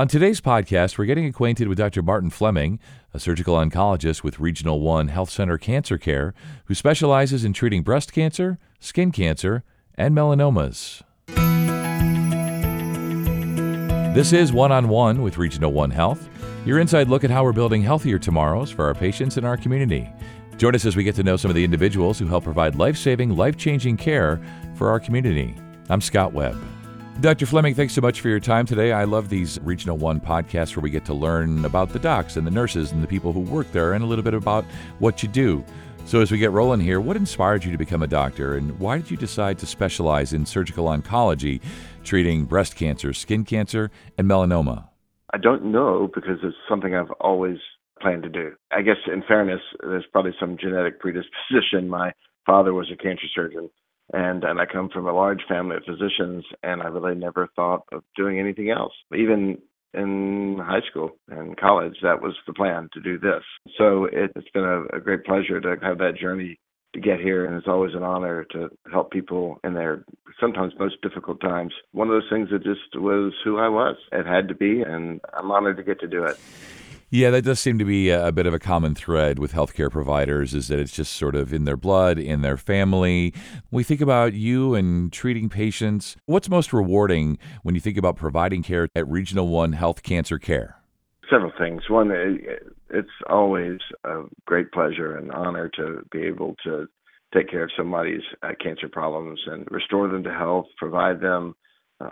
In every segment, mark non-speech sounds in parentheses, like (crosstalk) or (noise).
On today's podcast, we're getting acquainted with Dr. Martin Fleming, a surgical oncologist with Regional One Health Center Cancer Care, who specializes in treating breast cancer, skin cancer, and melanomas. This is One on One with Regional One Health, your inside look at how we're building healthier tomorrows for our patients and our community. Join us as we get to know some of the individuals who help provide life saving, life changing care for our community. I'm Scott Webb. Dr. Fleming, thanks so much for your time today. I love these Regional One podcasts where we get to learn about the docs and the nurses and the people who work there and a little bit about what you do. So, as we get rolling here, what inspired you to become a doctor and why did you decide to specialize in surgical oncology, treating breast cancer, skin cancer, and melanoma? I don't know because it's something I've always planned to do. I guess, in fairness, there's probably some genetic predisposition. My father was a cancer surgeon and and I come from a large family of physicians, and I really never thought of doing anything else. Even in high school and college, that was the plan to do this. So it, has been a, a great pleasure to have that journey to get here, and it's always an honor to help people in their sometimes most difficult times. One of those things that just was who I was. It had to be, and I'm honored to get to do it. Yeah, that does seem to be a, bit of a common thread with healthcare providers is that it's just sort of in their blood, in their family. We think about you and treating patients, what's most rewarding when you think about providing care at Regional One Health Cancer Care? Several things. One, it's always a great pleasure and honor to be able to take care of somebody's uh, cancer problems and restore them to health, provide them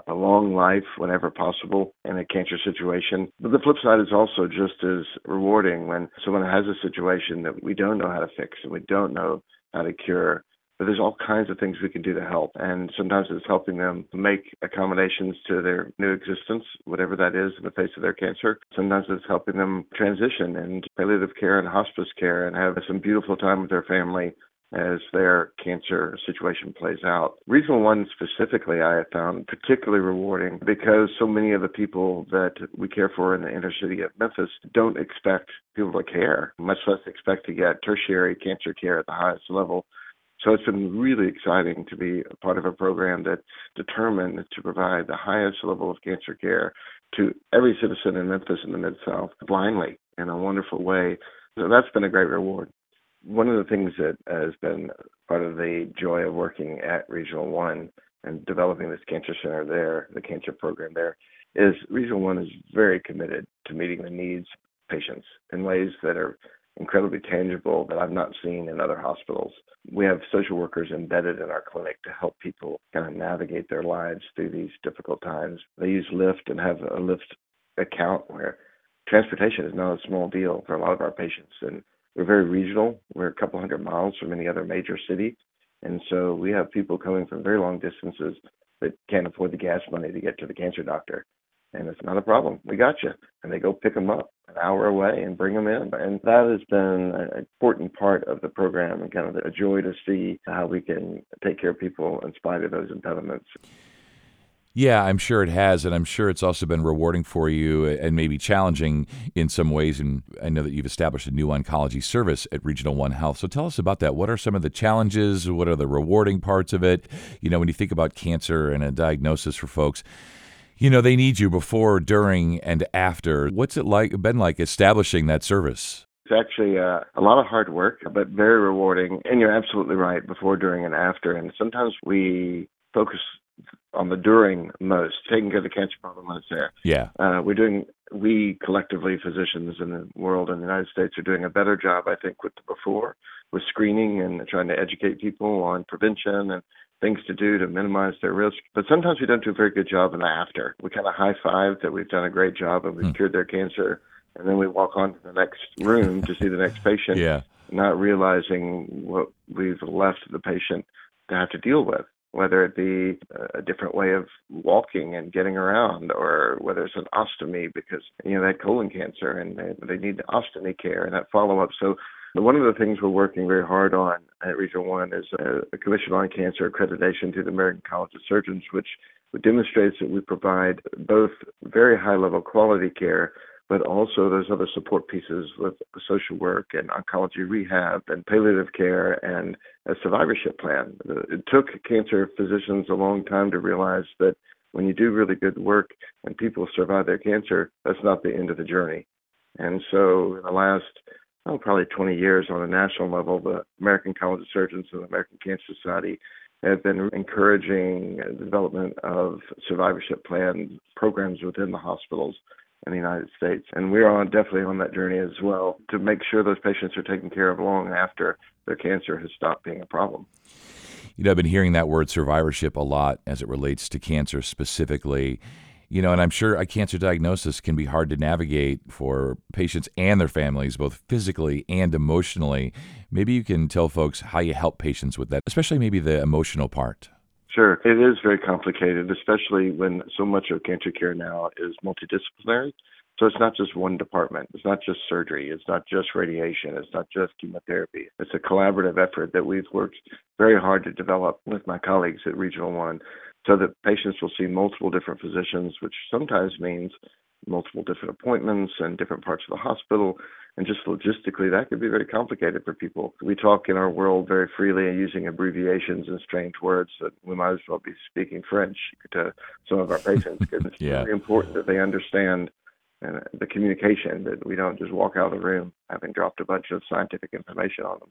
a long life whenever possible in a cancer situation. But the flip side is also just as rewarding when someone has a situation that we don't know how to fix and we don't know how to cure. But there's all kinds of things we can do to help. And sometimes it's helping them make accommodations to their new existence, whatever that is in the face of their cancer. Sometimes it's helping them transition and palliative care and hospice care and have some beautiful time with their family as their cancer situation plays out. Regional One specifically, I have found particularly rewarding because so many of the people that we care for in the inner city of Memphis don't expect people to care, much less expect to get tertiary cancer care at the highest level. So it's been really exciting to be a part of a program that determined to provide the highest level of cancer care to every citizen in Memphis and the Mid South blindly in a wonderful way. So that's been a great reward one of the things that has been part of the joy of working at Regional One and developing this cancer center there, the cancer program there, is Regional One is very committed to meeting the needs of patients in ways that are incredibly tangible that I've not seen in other hospitals. We have social workers embedded in our clinic to help people kind of navigate their lives through these difficult times. They use Lyft and have a Lyft account where transportation is not a small deal for a lot of our patients and we're very regional. We're a couple hundred miles from any other major city. And so we have people coming from very long distances that can't afford the gas money to get to the cancer doctor. And it's not a problem. We got you. And they go pick them up an hour away and bring them in. And that has been an important part of the program and kind of a joy to see how we can take care of people in spite of those impediments. Yeah, I'm sure it has, and I'm sure it's also been rewarding for you and maybe challenging in some ways. And I know that you've established a new oncology service at Regional One Health. So tell us about that. What are some of the challenges? What are the rewarding parts of it? You know, when you think about cancer and a diagnosis for folks, you know, they need you before, during, and after. What's it like been like establishing that service? It's actually uh, a lot of hard work, but very rewarding. And you're absolutely right, before, during, and after. And sometimes we focus on the during most, taking care of the cancer problem when it's there. Yeah. Uh, we're doing, we collectively, physicians in the world and the United States, are doing a better job, I think, with the before, with screening and trying to educate people on prevention and things to do to minimize their risk. But sometimes we don't do a very good job in the after. We kind of high five that we've done a great job and we've hmm. cured their cancer. And then we walk on to the next room to see the next patient, (laughs) yeah. not realizing what we've left the patient to have to deal with whether it be a different way of walking and getting around, or whether it's an ostomy because you know they had colon cancer and they, they need ostomy care and that follow up. So one of the things we're working very hard on at Regional One is a, a Commission on Cancer accreditation to the American College of Surgeons, which demonstrates that we provide both very high level quality care but also those other support pieces with social work and oncology rehab and palliative care and a survivorship plan. It took cancer physicians a long time to realize that when you do really good work and people survive their cancer, that's not the end of the journey. And so, in the last oh, probably 20 years on a national level, the American College of Surgeons and the American Cancer Society have been encouraging the development of survivorship plan programs within the hospitals in the United States. And we're on definitely on that journey as well to make sure those patients are taken care of long after their cancer has stopped being a problem. You know, I've been hearing that word survivorship a lot as it relates to cancer specifically. You know, and I'm sure a cancer diagnosis can be hard to navigate for patients and their families, both physically and emotionally. Maybe you can tell folks how you help patients with that, especially maybe the emotional part. Sure. It is very complicated, especially when so much of cancer care now is multidisciplinary. So it's not just one department. It's not just surgery. It's not just radiation. It's not just chemotherapy. It's a collaborative effort that we've worked very hard to develop with my colleagues at Regional One so that patients will see multiple different physicians, which sometimes means multiple different appointments and different parts of the hospital. And just logistically, that could be very complicated for people. We talk in our world very freely and using abbreviations and strange words that we might as well be speaking French to some of our patients because it's (laughs) yeah. very important that they understand and the communication that we don't just walk out of the room having dropped a bunch of scientific information on them.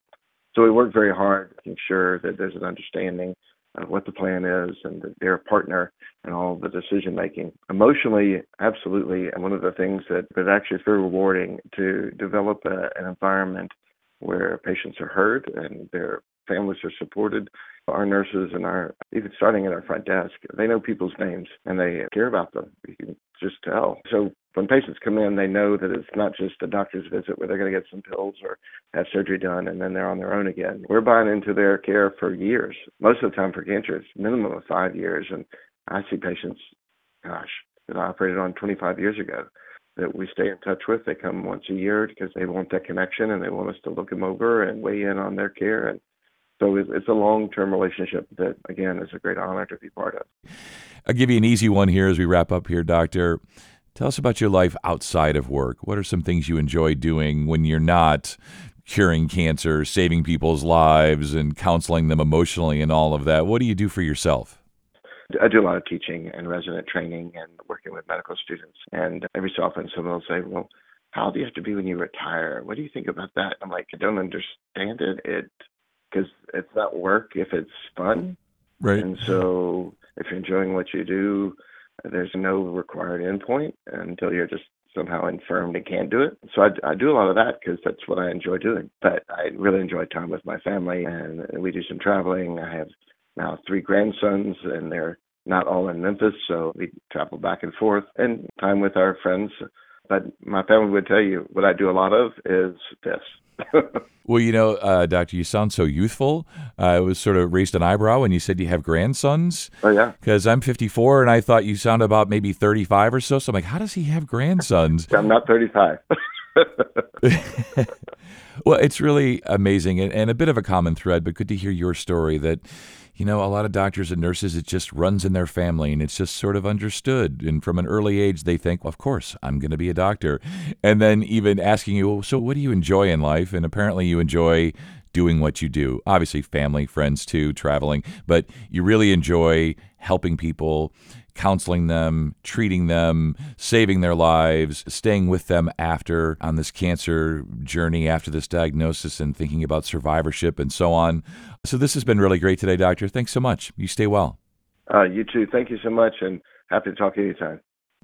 So we work very hard to ensure that there's an understanding Uh, what the plan is and they're a partner in all the decision making. Emotionally, absolutely. And one of the things that, that actually is very rewarding to develop a, an environment where patients are heard and their families are supported. Our nurses and our, even starting at our front desk, they know people's names and they care about them. You can just tell. So when patients come in, they know that it's not just a doctor's visit where they're going to get some pills or have surgery done and then they're on their own again. We're buying into their care for years. Most of the time for cancer, it's minimum of five years. And I see patients, gosh, that I operated on 25 years ago that we stay in touch with. They come once a year because they want that connection and they want us to look them over and weigh in on their care. And so it's a long term relationship that, again, is a great honor to be part of. I'll give you an easy one here as we wrap up here, Doctor. Tell us about your life outside of work. What are some things you enjoy doing when you're not curing cancer, saving people's lives, and counseling them emotionally and all of that? What do you do for yourself? I do a lot of teaching and resident training and working with medical students. And every so often, someone will say, Well, how old do you have to be when you retire? What do you think about that? I'm like, I don't understand it. It because it's not work if it's fun. Right. And so if you're enjoying what you do, there's no required endpoint until you're just somehow infirmed and can't do it. So I, I do a lot of that because that's what I enjoy doing. But I really enjoy time with my family, and we do some traveling. I have now three grandsons, and they're not all in Memphis, so we travel back and forth, and time with our friends. But my family would tell you what I do a lot of is this. (laughs) well, you know, uh, Doctor, you sound so youthful. Uh, I was sort of raised an eyebrow when you said you have grandsons. Oh yeah, because I'm 54 and I thought you sounded about maybe 35 or so. So I'm like, how does he have grandsons? (laughs) I'm not 35. (laughs) well, it's really amazing and, and a bit of a common thread, but good to hear your story that you know, a lot of doctors and nurses, it just runs in their family and it's just sort of understood. And from an early age, they think, well, of course, I'm going to be a doctor. And then even asking you, well, so what do you enjoy in life? And apparently you enjoy doing what you do. Obviously, family, friends too, traveling, but you really enjoy helping people, counseling them, treating them, saving their lives, staying with them after on this cancer journey, after this diagnosis, and thinking about survivorship and so on. So, this has been really great today, Doctor. Thanks so much. You stay well. Uh, you too. Thank you so much, and happy to talk anytime.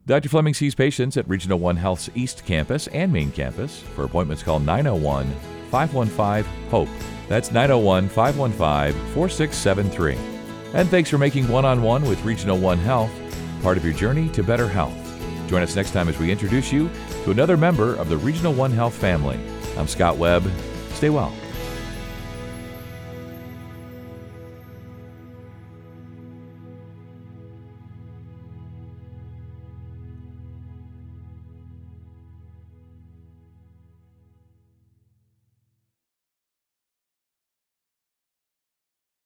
Dr. Fleming sees patients at Regional One Health's East Campus and Main Campus. For appointments, call 901 515 HOPE. That's 901 515 4673. And thanks for making one on one with Regional One Health part of your journey to better health. Join us next time as we introduce you to another member of the Regional One Health family. I'm Scott Webb. Stay well.